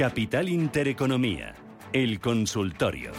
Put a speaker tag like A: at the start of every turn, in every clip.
A: Capital Intereconomía, el consultorio.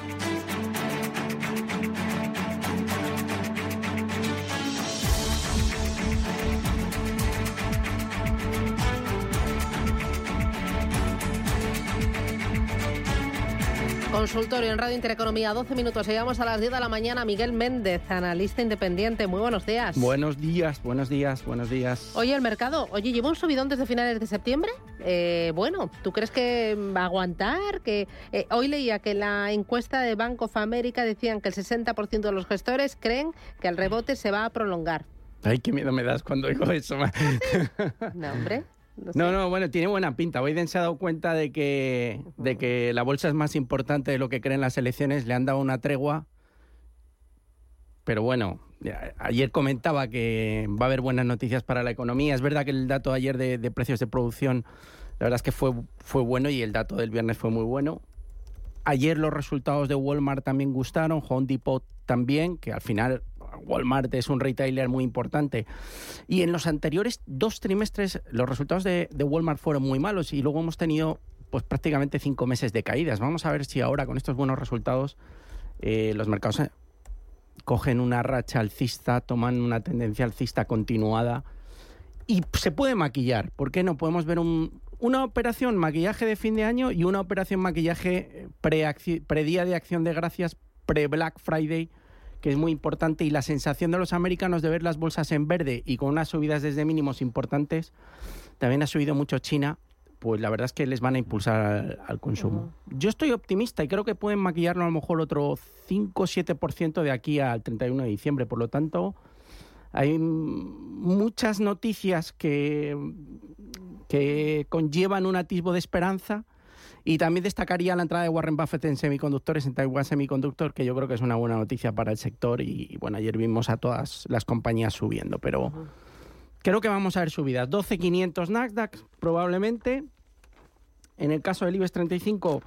B: Consultorio en Radio Intereconomía, 12 minutos. Llegamos a las 10 de la mañana. Miguel Méndez, analista independiente. Muy buenos días.
C: Buenos días, buenos días, buenos días.
B: Oye, el mercado. Oye, lleva un subidón desde finales de septiembre. Eh, bueno, ¿tú crees que va a aguantar? Que eh, Hoy leía que la encuesta de Bank of America decían que el 60% de los gestores creen que el rebote se va a prolongar.
C: Ay, qué miedo me das cuando digo eso.
B: No, hombre. No, sé.
C: No, no, bueno, tiene buena pinta. Biden se ha dado cuenta de que, de que la bolsa es más importante de lo que creen las elecciones. Le han dado una tregua. Pero bueno, ayer comentaba que va a haber buenas noticias para la economía. Es verdad que el dato ayer de, de precios de producción, la verdad es que fue, fue bueno y el dato del viernes fue muy bueno. Ayer los resultados de Walmart también gustaron, Home Depot también, que al final Walmart es un retailer muy importante. Y en los anteriores dos trimestres los resultados de, Walmart fueron muy malos y luego hemos tenido pues prácticamente cinco meses de caídas. Vamos a ver si ahora con estos buenos resultados eh, los mercados eh, cogen una racha alcista, toman una tendencia alcista continuada y se puede maquillar. ¿Por qué no? Podemos ver un- una operación maquillaje de fin de año y una operación maquillaje pre-acci- pre-día de acción de gracias, pre-Black Friday, que es muy importante. Y la sensación de los americanos de ver las bolsas en verde y con unas subidas desde mínimos importantes, también ha subido mucho China, pues la verdad es que les van a impulsar al, al consumo. Yo estoy optimista y creo que pueden maquillarlo a lo mejor otro 5 o 7% de aquí al 31 de diciembre. Por lo tanto, hay muchas noticias que, que conllevan un atisbo de esperanza. Y también destacaría la entrada de Warren Buffett en semiconductores, en Taiwan Semiconductor, que yo creo que es una buena noticia para el sector. Y, y bueno, ayer vimos a todas las compañías subiendo, pero creo que vamos a ver subidas. 12.500 Nasdaq, probablemente. En el caso del IBEX 35,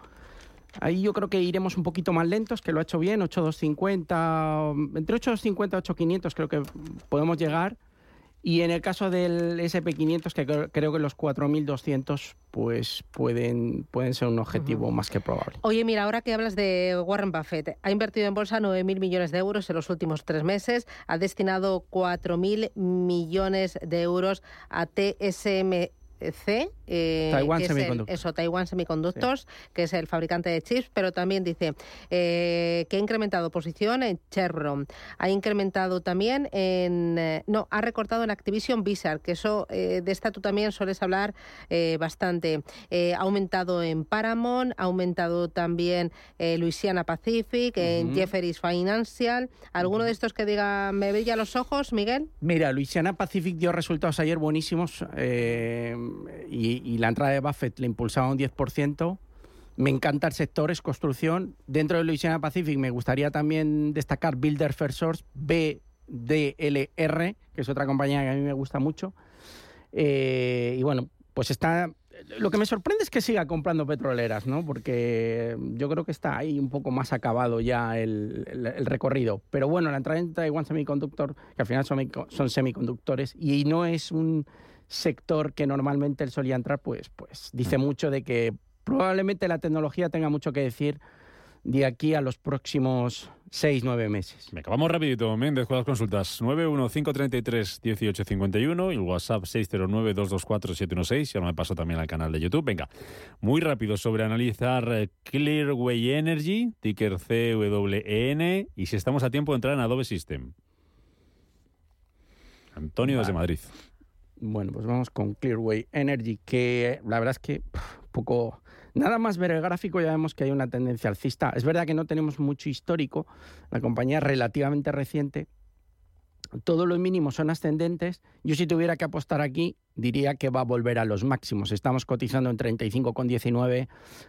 C: ahí yo creo que iremos un poquito más lentos, que lo ha hecho bien, 8.250, entre 8.250 y 8.500 creo que podemos llegar. Y en el caso del SP500, que creo- que los 4.200 pues pueden, pueden ser un objetivo más que probable.
B: Oye, mira, ahora que hablas de Warren Buffett, ha invertido en bolsa 9.000 millones de euros en los últimos tres meses, ha destinado 4.000 millones de euros a TSMC. eh,
C: Taiwan
B: que es el-
C: Semiconductor.
B: eso, Taiwan Semiconductors, que es el fabricante de chips, pero también dice eh, que ha incrementado posición en Chevron, ha incrementado también en... eh, no, ha recortado en Activision Blizzard, que eso de esta tú también sueles hablar bastante. Ha aumentado en Paramount, ha aumentado también Louisiana Pacific, en. Jefferies Financial. ¿Alguno de estos que diga me brilla los ojos, Miguel?
C: Mira, Louisiana Pacific dio resultados ayer buenísimos eh, y, y la entrada de Buffett le impulsaba un 10%. Me encanta el sector, es construcción. Dentro de Louisiana Pacific me gustaría también destacar Builder First Source, BDLR, que es otra compañía que a mí me gusta mucho. Eh, y bueno, pues está... Lo que me sorprende es que siga comprando petroleras, ¿no? Porque yo creo que está ahí un poco más acabado ya el, el- el recorrido. Pero bueno, la entrada en Taiwan Semiconductor, que al final son, son semiconductores, y no es un sector que normalmente él solía entrar, pues, pues dice mucho de que probablemente la tecnología tenga mucho que decir de aquí a los próximos seis, nueve meses.
D: Venga, vamos rapidito, Méndez, con las consultas. 915331851 y el WhatsApp 609224716. Y ahora me paso también al canal de YouTube. Venga, muy rápido sobre analizar eh, Clearway Energy, ticker CWEN, y si estamos a tiempo de entrar en Adobe System. Antonio desde Madrid.
C: Bueno, pues vamos con Clearway Energy, que la verdad es que poco... Nada más ver el gráfico ya vemos que hay una tendencia alcista. Es verdad que no tenemos mucho histórico, la compañía es relativamente reciente. Todos los mínimos son ascendentes. Yo si tuviera que apostar aquí, diría que va a volver a los máximos. Estamos cotizando en 35,19.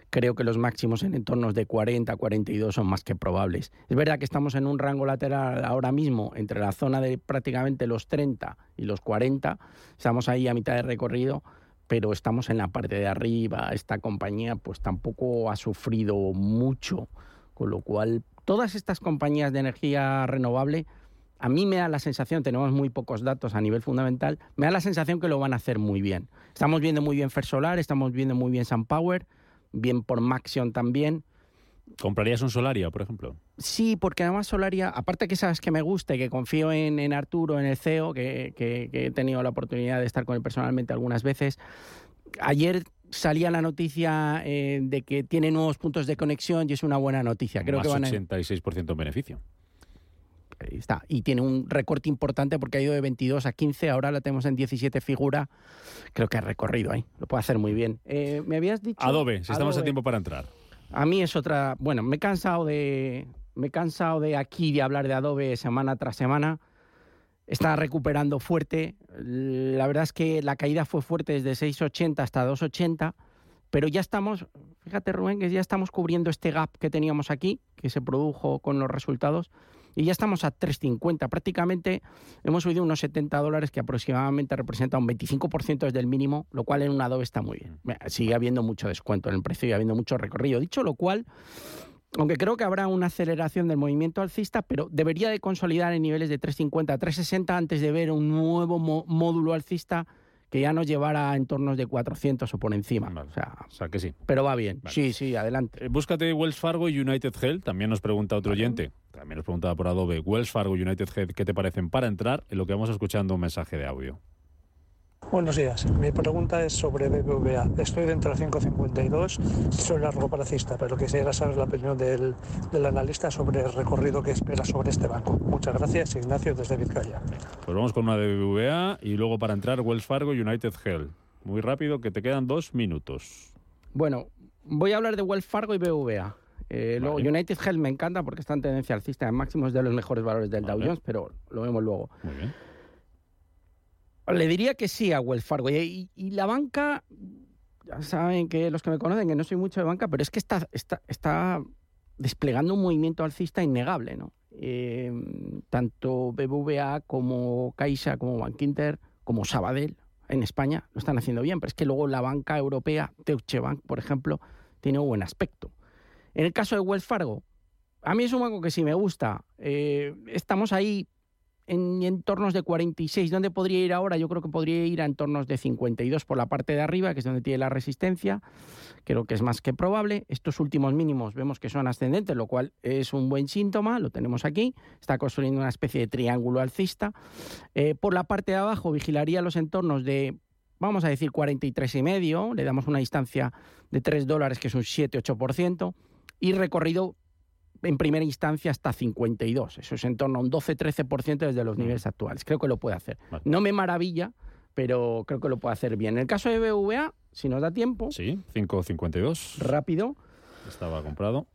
C: Creo que los máximos en entornos de 40, 42 son más que probables. Es verdad que estamos en un rango lateral ahora mismo entre la zona de prácticamente los 30 y los 40. Estamos ahí a mitad de recorrido, pero estamos en la parte de arriba. Esta compañía pues tampoco ha sufrido mucho, con lo cual todas estas compañías de energía renovable a mí me da la sensación, tenemos muy pocos datos a nivel fundamental, me da la sensación que lo van a hacer muy bien. Estamos viendo muy bien Fersolar, estamos viendo muy bien SunPower, bien por Maxion también.
D: ¿Comprarías un Solaria, por ejemplo?
C: Sí, porque además Solaria, aparte que sabes que me gusta y que confío en, Arturo, en el CEO, que, que, he tenido la oportunidad de estar con él personalmente algunas veces, ayer salía la noticia eh, de que tiene nuevos puntos de conexión y es una buena noticia.
D: Creo que van 86% en beneficio
C: está. Y tiene un recorte importante porque ha ido de 22 a 15, ahora la tenemos en 17 figura. Creo que ha recorrido ahí, lo puede hacer muy bien. Eh, me habías dicho...
D: Adobe, si estamos a tiempo para entrar.
C: A mí es otra... Bueno, me he cansado de... Me he cansado de aquí de hablar de Adobe semana tras semana. Está recuperando fuerte. La verdad es que la caída fue fuerte desde 6,80 hasta 2,80 pero ya estamos, fíjate Rubén, que ya estamos cubriendo este gap que teníamos aquí, que se produjo con los resultados, y ya estamos a 3,50. Prácticamente hemos subido unos 70 dólares, que aproximadamente representa un 25% desde el mínimo, lo cual en un Adobe está muy bien. Mm. Sigue habiendo mucho descuento en el precio y habiendo mucho recorrido. Dicho lo cual, aunque creo que habrá una aceleración del movimiento alcista, pero debería de consolidar en niveles de 3,50 a 3,60 antes de ver un nuevo módulo alcista que ya nos llevara a entornos de 400 o por encima.
D: O, sea, que sí.
C: Pero va bien. Sí, sí, adelante.
D: Eh, búscate Wells Fargo y United Health. También nos pregunta otro oyente. También nos preguntaba por Adobe. Wells Fargo y United Health, ¿qué te parecen para entrar? En lo que vamos escuchando un mensaje de audio.
E: Buenos días. Mi pregunta es sobre BBVA. Estoy dentro de 552, soy largo placista, pero quisiera saber la opinión del, del, analista sobre el recorrido que espera sobre este banco. Muchas gracias, Ignacio, desde Vizcaya.
D: Pues vamos con una de BBVA y luego para entrar Wells Fargo United Health. Muy rápido, que te quedan dos minutos.
C: Bueno, voy a hablar de Wells Fargo y BBVA. Eh, luego, United Health me encanta porque está en tendencia alcista en máximos de los mejores valores del Dow Jones, pero lo vemos luego.
D: Muy bien.
C: Le diría que sí a Wells Fargo. Y, la banca, ya saben que los que me conocen que no soy mucho de banca, pero es que está, está, desplegando un movimiento alcista innegable, ¿no? Eh, tanto BBVA como Caixa, como Bankinter, como Sabadell en España lo están haciendo bien, pero es que luego la banca europea, Deutsche Bank, por ejemplo, tiene un buen aspecto. En el caso de Wells Fargo, a mí es un banco que sí me gusta. Eh, estamos ahí en entornos de 46. ¿Dónde podría ir ahora? Yo creo que podría ir a entornos de 52 por la parte de arriba, que es donde tiene la resistencia. Creo que es más que probable. Estos últimos mínimos vemos que son ascendentes, lo cual es un buen síntoma. Lo tenemos aquí. Está construyendo una especie de triángulo alcista. Eh, por la parte de abajo vigilaría los entornos de vamos a decir 43 y medio, le damos una distancia de 3 dólares que es un 7-8% y recorrido en primera instancia hasta 52. Eso es en torno a un 12-13% desde los niveles actuales. Creo que lo puede hacer. No me maravilla, pero creo que lo puede hacer bien. En el caso de BVA, si nos da tiempo.
D: Sí, 5.52.
C: Rápido.
D: Estaba comprado.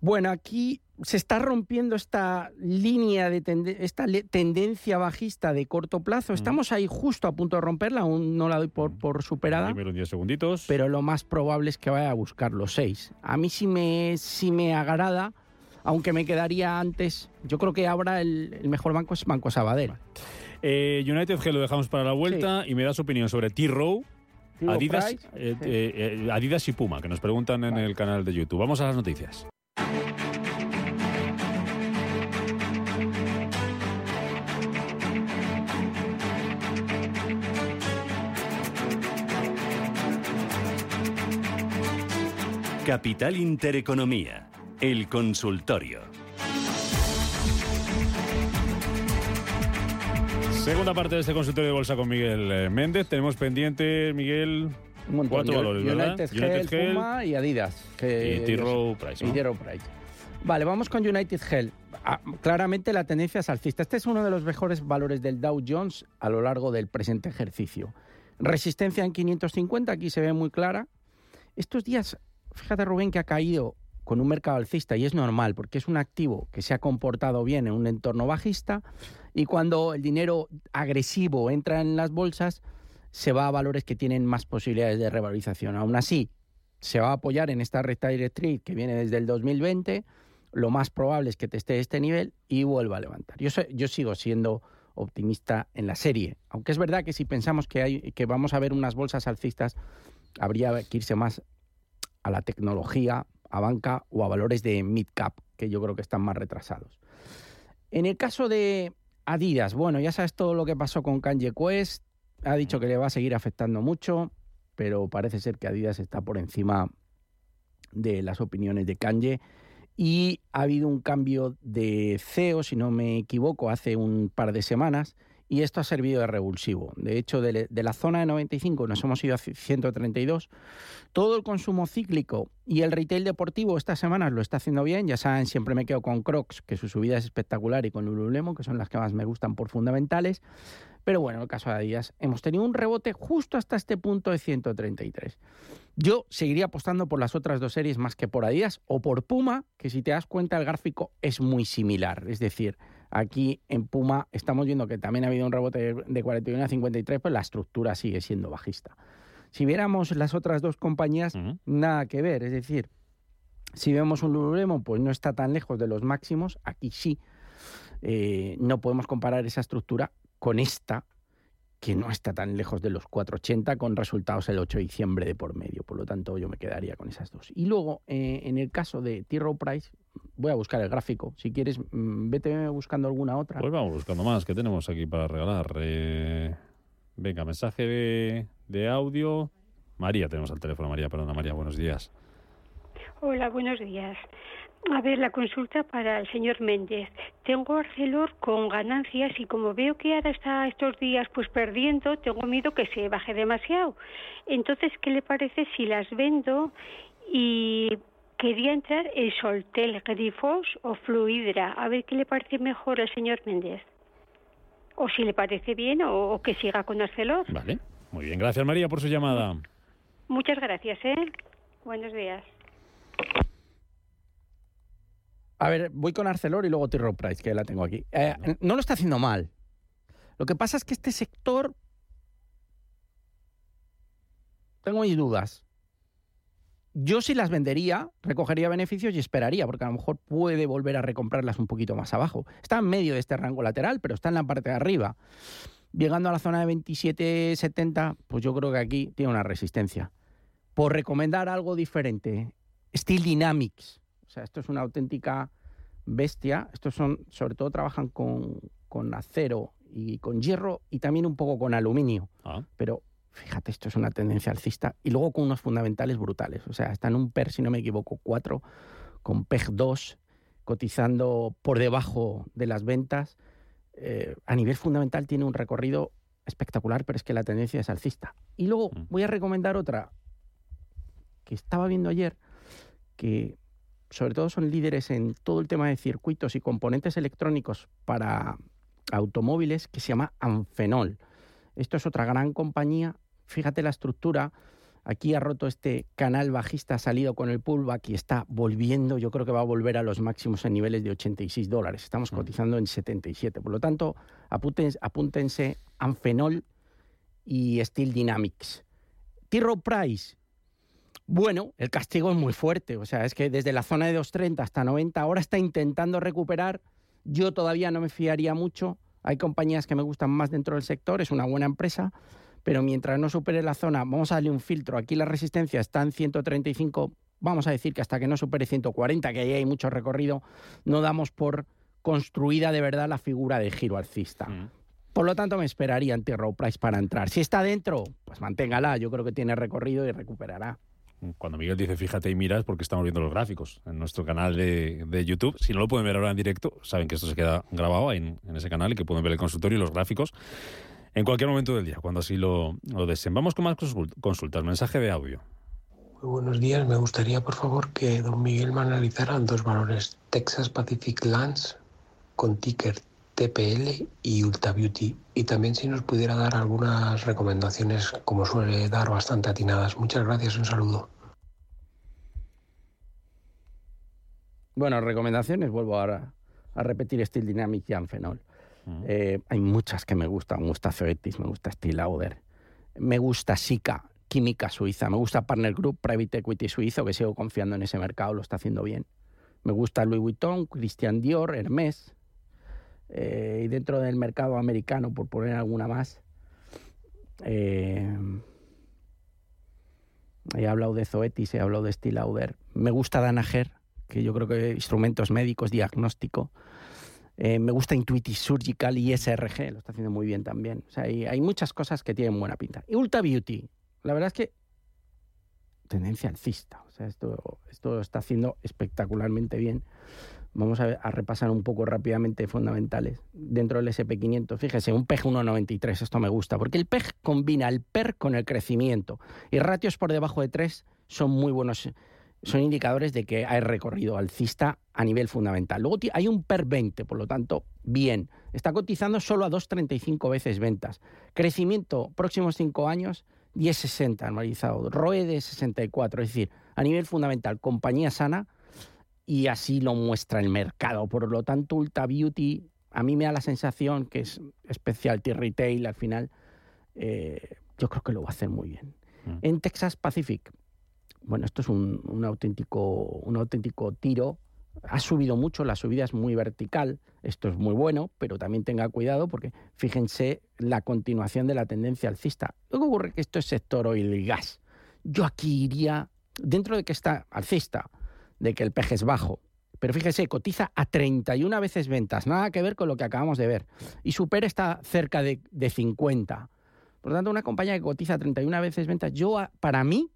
C: Bueno, aquí se está rompiendo esta línea de esta tendencia bajista de corto plazo. Estamos ahí justo a punto de romperla, aún no la doy por, por superada.
D: Primero 10 segunditos.
C: Pero lo más probable es que vaya a buscar los 6. A mí sí me, sí me agrada aunque me quedaría antes. Yo creo que ahora el, mejor banco es Banco Sabadell.
D: Eh, United G lo dejamos para la vuelta y me das opinión sobre T-Row. Adidas, eh, eh, Adidas y Puma, que nos preguntan en el canal de YouTube. Vamos a las noticias.
A: Capital Intereconomía el consultorio.
D: Segunda parte de este consultorio de bolsa con Miguel eh, Méndez. Tenemos pendiente, Miguel, cuatro valores, ¿verdad?
C: United, Health, Puma y Adidas.
D: Que, y T. Price.
C: Y Price. Vale, vamos con United Health. Ah, claramente la tendencia es alcista. Este es uno de los mejores valores del Dow Jones a lo largo del presente ejercicio. Resistencia en 550, aquí se ve muy clara. Estos días, fíjate Rubén, que ha caído con un mercado alcista y es normal porque es un activo que se ha comportado bien en un entorno bajista y cuando el dinero agresivo entra en las bolsas se va a valores que tienen más posibilidades de revalorización. Aún así, se va a apoyar en esta recta directriz que viene desde el 2020, lo más probable es que te esté este nivel y vuelva a levantar. Yo, sigo siendo optimista en la serie, aunque es verdad que si pensamos que vamos a ver unas bolsas alcistas, habría que irse más a la tecnología, a banca o a valores de mid cap, que yo creo que están más retrasados. En el caso de Adidas, bueno, ya sabes todo lo que pasó con Kanye Quest, ha dicho que le va a seguir afectando mucho, pero parece ser que Adidas está por encima de las opiniones de Kanye y ha habido un cambio de CEO, si no me equivoco, hace un par de semanas y esto ha servido de revulsivo. De hecho, de, la zona de 95 nos hemos ido a 132. Todo el consumo cíclico y el retail deportivo esta semana lo está haciendo bien. Ya saben, siempre me quedo con Crocs, que su subida es espectacular, y con Lululemon, que son las que más me gustan por fundamentales. Pero bueno, en el caso de Adidas, hemos tenido un rebote justo hasta este punto de 133. Yo seguiría apostando por las otras dos series más que por Adidas o por Puma, que si te das cuenta el gráfico es muy similar. Es decir, aquí en Puma estamos viendo que también ha habido un rebote de 41 a 53, pero la estructura sigue siendo bajista. Si viéramos las otras dos compañías, nada que ver. Es decir, si vemos un Lululemon, pues no está tan lejos de los máximos. Aquí sí. Eh, no podemos comparar esa estructura con esta, que no está tan lejos de los 4,80, con resultados el 8 de diciembre de por medio. Por lo tanto, yo me quedaría con esas dos. Y luego, eh, en el caso de T. Price, voy a buscar el gráfico. Si quieres, mm, vete buscando alguna otra.
D: Pues vamos buscando más, que tenemos aquí para regalar. Eh, venga, mensaje de, audio. María, tenemos al teléfono. María, perdona, María, buenos días.
F: Hola, buenos días. A ver, la consulta para el señor Méndez. Tengo Arcelor con ganancias y como veo que ahora está estos días pues perdiendo, tengo miedo que se baje demasiado. Entonces, ¿qué le parece si las vendo y quería entrar en Soltel, Grifos o Fluidra? A ver qué le parece mejor al señor Méndez. O si le parece bien o, o que siga con Arcelor.
D: Vale, muy bien. Gracias María por su llamada.
F: Muchas gracias, ¿eh? Buenos días.
C: A ver, voy con Arcelor y luego T. Price, que la tengo aquí. Eh, no lo está haciendo mal. Lo que pasa es que este sector. Tengo mis dudas. Yo sí las vendería, recogería beneficios y esperaría, porque a lo mejor puede volver a recomprarlas un poquito más abajo. Está en medio de este rango lateral, pero está en la parte de arriba. Llegando a la zona de 27.70, pues yo creo que aquí tiene una resistencia. Por recomendar algo diferente, Steel Dynamics o sea, esto es una auténtica bestia. Estos son, sobre todo trabajan con, acero y con hierro y también un poco con aluminio. Ah. Pero fíjate, esto es una tendencia alcista. Y luego con unos fundamentales brutales. O sea, está en un PER, si no me equivoco, 4, con PEG 2, cotizando por debajo de las ventas. Eh, a nivel fundamental tiene un recorrido espectacular, pero es que la tendencia es alcista. Y luego mm. voy a recomendar otra que estaba viendo ayer, que sobre todo son líderes en todo el tema de circuitos y componentes electrónicos para automóviles que se llama Anfenol. Esto es otra gran compañía. Fíjate la estructura. Aquí ha roto este canal bajista, ha salido con el pullback y está volviendo. Yo creo que va a volver a los máximos en niveles de 86 dólares. Estamos mm. cotizando en 77. Por lo tanto, apúntense, apúntense Anfenol y Steel Dynamics. Tiro Price, bueno, el castigo es muy fuerte, o sea, es que desde la zona de 2.30 hasta 90 ahora está intentando recuperar. Yo todavía no me fiaría mucho. Hay compañías que me gustan más dentro del sector, es una buena empresa, pero mientras no supere la zona, vamos a darle un filtro. Aquí la resistencia está en 135, vamos a decir que hasta que no supere 140, que ahí hay mucho recorrido, no damos por construida de verdad la figura de giro alcista. Mm. Por lo tanto, me esperaría en T-Row Price para entrar. Si está dentro, pues manténgala. Yo creo que tiene recorrido y recuperará
D: cuando Miguel dice fíjate y miras, porque estamos viendo los gráficos en nuestro canal de, YouTube. Si no lo pueden ver ahora en directo, saben que esto se queda grabado en, ese canal y que pueden ver el consultorio y los gráficos en cualquier momento del día, cuando así lo, lo deseen. Vamos con más consultas. Mensaje de audio.
G: Muy buenos días. Me gustaría, por favor, que don Miguel me analizara dos valores. Texas Pacific Lands con ticker TPL y Ulta Beauty. Y también si nos pudiera dar algunas recomendaciones, como suele dar bastante atinadas. Muchas gracias, un saludo.
C: Bueno, recomendaciones, vuelvo ahora a repetir Steel Dynamics y Anfenol.
D: Mm.
C: Eh, hay muchas que me gustan. Me gusta Zoetis, me gusta Steel Lauder, me gusta Sika, Química Suiza, me gusta Partner Group, Private Equity Suizo, que sigo confiando en ese mercado, lo está haciendo bien. Me gusta Louis Vuitton, Christian Dior, Hermès. eh, y dentro del mercado americano, por poner alguna más, eh, he hablado de Zoetis, he hablado de Steel Lauder. Me gusta Danaher, que yo creo que instrumentos médicos, diagnóstico. Eh, me gusta Intuitive Surgical y SRG, lo está haciendo muy bien también. O sea, hay, hay muchas cosas que tienen buena pinta. Y Ulta Beauty, la verdad es que tendencia alcista. O sea, esto, esto está haciendo espectacularmente bien. Vamos a, a repasar un poco rápidamente fundamentales. Dentro del SP500, fíjese, un PEG 1,93, esto me gusta, porque el PEG combina el PER con el crecimiento. Y ratios por debajo de 3 son muy buenos, son indicadores de que hay recorrido alcista a nivel fundamental. Luego hay un PER 20, por lo tanto, bien. Está cotizando solo a 2,35 veces ventas. Crecimiento próximos 5 años, 10,60 anualizado. ROE de 64, es decir, a nivel fundamental, compañía sana y así lo muestra el mercado. Por lo tanto, Ulta Beauty a mí me da la sensación que es specialty retail al final. eh, yo creo que lo va a hacer muy bien.
D: Mm.
C: En Texas Pacific, bueno, esto es un, auténtico, un auténtico tiro. Ha subido mucho, la subida es muy vertical. Esto es muy bueno, pero también tenga cuidado porque fíjense la continuación de la tendencia alcista. Que ocurre que esto es sector oil y gas. Yo aquí iría, dentro de que está alcista, de que el peje es bajo, pero fíjese, cotiza a 31 veces ventas, nada que ver con lo que acabamos de ver. Y Super está cerca de, de 50. Por lo tanto, una compañía que cotiza 31 veces ventas, yo, para mí,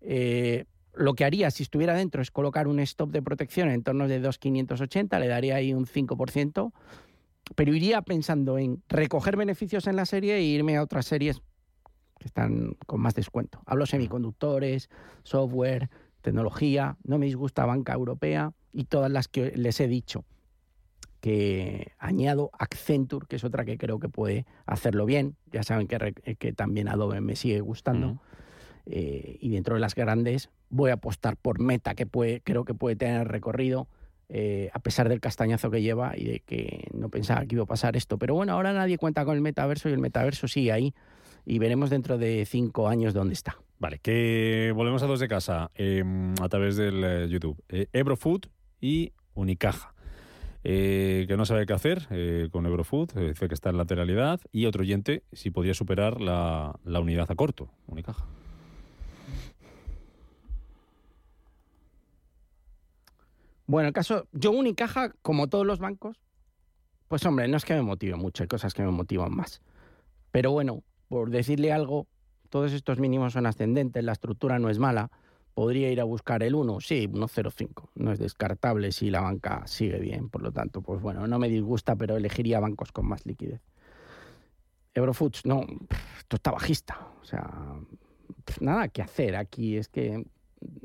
C: eh, lo que haría si estuviera dentro es colocar un stop de protección en torno de 2,580, le daría ahí un 5%, pero iría pensando en recoger beneficios en la serie e irme a otras series que están con más descuento. Hablo semiconductores, software, tecnología, no me disgusta banca europea y todas las que les he dicho que añado Accenture, que es otra que creo que puede hacerlo bien. Ya saben que, que también Adobe me sigue gustando. Eh, y dentro de las grandes voy a apostar por Meta, que puede, creo que puede tener recorrido, eh, a pesar del castañazo que lleva y de que no pensaba que iba a pasar esto. Pero bueno, ahora nadie cuenta con el metaverso y el metaverso sigue ahí. Y veremos dentro de cinco años dónde está.
D: Vale, que volvemos a dos de casa eh, a través del eh, YouTube. Eh, Ebrofood y Unicaja. Eh, que no sabe qué hacer eh, con Ebrofood, eh, dice que está en lateralidad. Y otro oyente, si podía superar la unidad a corto, Unicaja.
C: Bueno, el caso, yo Unicaja, como todos los bancos, pues hombre, no es que me motive mucho, hay cosas que me motivan más. Pero bueno, por decirle algo, todos estos mínimos son ascendentes, la estructura no es mala, podría ir a buscar el 1, sí, 1,05, no es descartable si la banca sigue bien, por lo tanto, pues bueno, no me disgusta, pero elegiría bancos con más liquidez. Eurofoods, no, esto está bajista, o sea, nada que hacer aquí, es que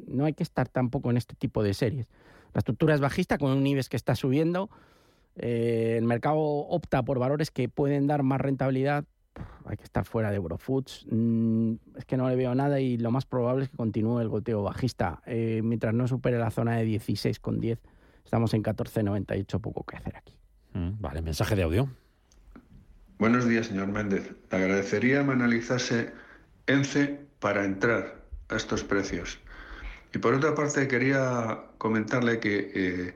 C: no hay que estar tampoco en este tipo de series. La estructura es bajista con un IBEX que está subiendo. Eh, el mercado opta por valores que pueden dar más rentabilidad. Hay que estar fuera de Eurofoods. Mm, es que no le veo nada y lo más probable es que continúe el goteo bajista. Eh, mientras no supere la zona de 16,10, estamos en 14,98. Poco que hacer aquí.
D: Mm, Vale, mensaje de audio.
H: Buenos días, señor Méndez. Le agradecería me analizase ENCE para entrar a estos precios. Y por otra parte, quería comentarle que eh,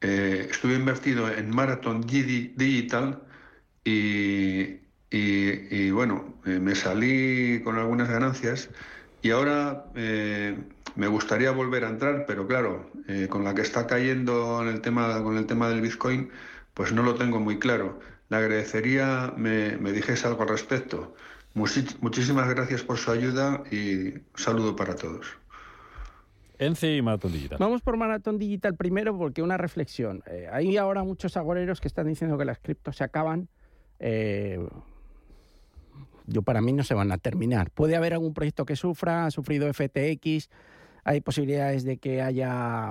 H: eh, estuve invertido en Marathon Digital y, bueno, eh, me salí con algunas ganancias y ahora me gustaría volver a entrar, pero claro, con la que está cayendo en el tema, con el tema del Bitcoin, pues no lo tengo muy claro. Le agradecería me, me dijese algo al respecto. Muchísimas gracias por su ayuda y saludo para todos.
D: ENCE y Maratón Digital.
C: Vamos por Maratón Digital primero porque una reflexión. Eh, hay ahora muchos agoreros que están diciendo que las criptos se acaban. Eh, yo para mí no se van a terminar. Puede haber algún proyecto que sufra, ha sufrido FTX, hay posibilidades de que haya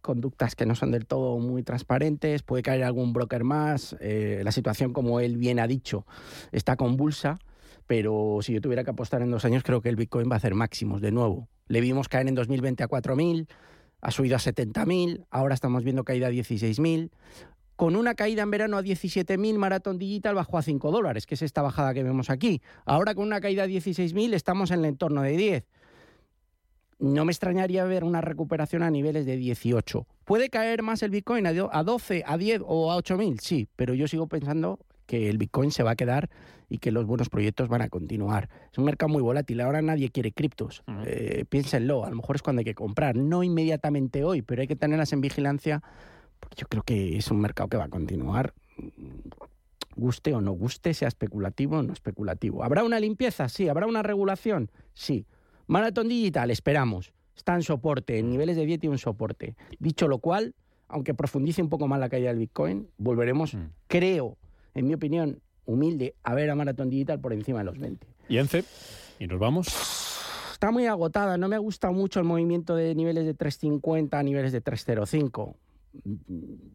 C: conductas que no son del todo muy transparentes, puede caer algún broker más, eh, la situación como él bien ha dicho está convulsa, pero si yo tuviera que apostar en dos años creo que el Bitcoin va a hacer máximos de nuevo. Le vimos caer en 2020 a 4.000, ha subido a 70.000, ahora estamos viendo caída a 16.000. Con una caída en verano a 17.000, Marathon Digital bajó a 5 dólares, que es esta bajada que vemos aquí. Ahora con una caída a 16.000 estamos en el entorno de 10. No me extrañaría ver una recuperación a niveles de 18. ¿Puede caer más el Bitcoin a 12, a 10 o a 8.000? Sí, pero yo sigo pensando que el Bitcoin se va a quedar y que los buenos proyectos van a continuar. Es un mercado muy volátil, ahora nadie quiere criptos. Eh, piénsenlo, a lo mejor es cuando hay que comprar, no inmediatamente hoy, pero hay que tenerlas en vigilancia porque yo creo que es un mercado que va a continuar. Guste o no guste, sea especulativo o no especulativo. ¿Habrá una limpieza? Sí. ¿Habrá una regulación? Sí. Marathon Digital, esperamos. Está en soporte, en niveles de 10 y un soporte. Dicho lo cual, aunque profundice un poco más la caída del Bitcoin, volveremos, creo, en mi opinión, humilde, a ver a Marathon Digital por encima de los 20.
D: ¿Y ENCE? ¿Y nos vamos?
C: Está muy agotada, no me gusta mucho el movimiento de niveles de 350 a niveles de 305.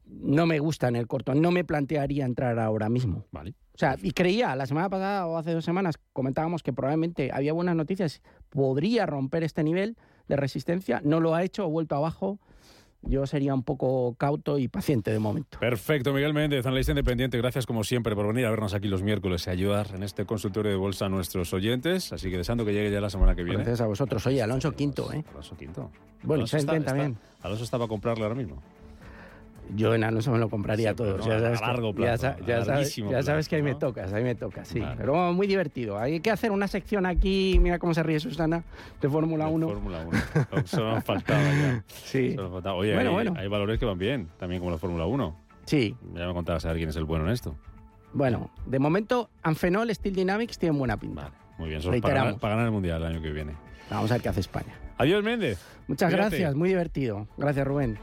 C: No me gusta en el corto, no me plantearía entrar ahora mismo.
D: Vale.
C: O sea, y creía, la semana pasada o hace dos semanas comentábamos que probablemente había buenas noticias, podría romper este nivel de resistencia, no lo ha hecho, ha vuelto abajo yo sería un poco cauto y paciente de momento.
D: Perfecto, Miguel Méndez, analista independiente. Gracias como siempre por venir a vernos aquí los miércoles y ayudar en este consultorio de bolsa a nuestros oyentes. Así que deseando que llegue ya la semana que viene.
C: Gracias a vosotros. Oye, Alonso Quinto, ¿eh?
D: Alonso Quinto.
C: Bueno,
D: Alonso
C: está, también.
D: está- Alonso estaba a comprarle ahora mismo.
C: Yo en Alonso me lo compraría
D: Sí,
C: todo.
D: pero no, a largo
C: que, ya,
D: plazo,
C: sa-
D: a
C: ya sabes, ya sabes
D: plazo,
C: que ahí me
D: ¿no?
C: tocas, ahí me tocas, sí.
D: Vale.
C: Pero muy divertido. Hay que hacer una sección aquí, mira cómo se ríe Susana, de Fórmula
D: De
C: 1.
D: Fórmula 1. Solo nos faltaba ya.
C: Sí.
D: Solo nos faltaba. Oye,
C: Bueno,
D: hay,
C: bueno.
D: hay valores que van bien, también como la Fórmula 1.
C: Sí,
D: Ya me contarás a ver quién es el bueno en esto.
C: bueno, de momento Anfenol, Steel Dynamics tienen buena pinta.
D: Vale, muy bien. Eso es para para ganar el Mundial el año que viene.
C: Vamos a ver qué hace España.
D: Adiós, Méndez.
C: Muchas
D: Cuídate.
C: gracias, muy divertido. Gracias, Rubén.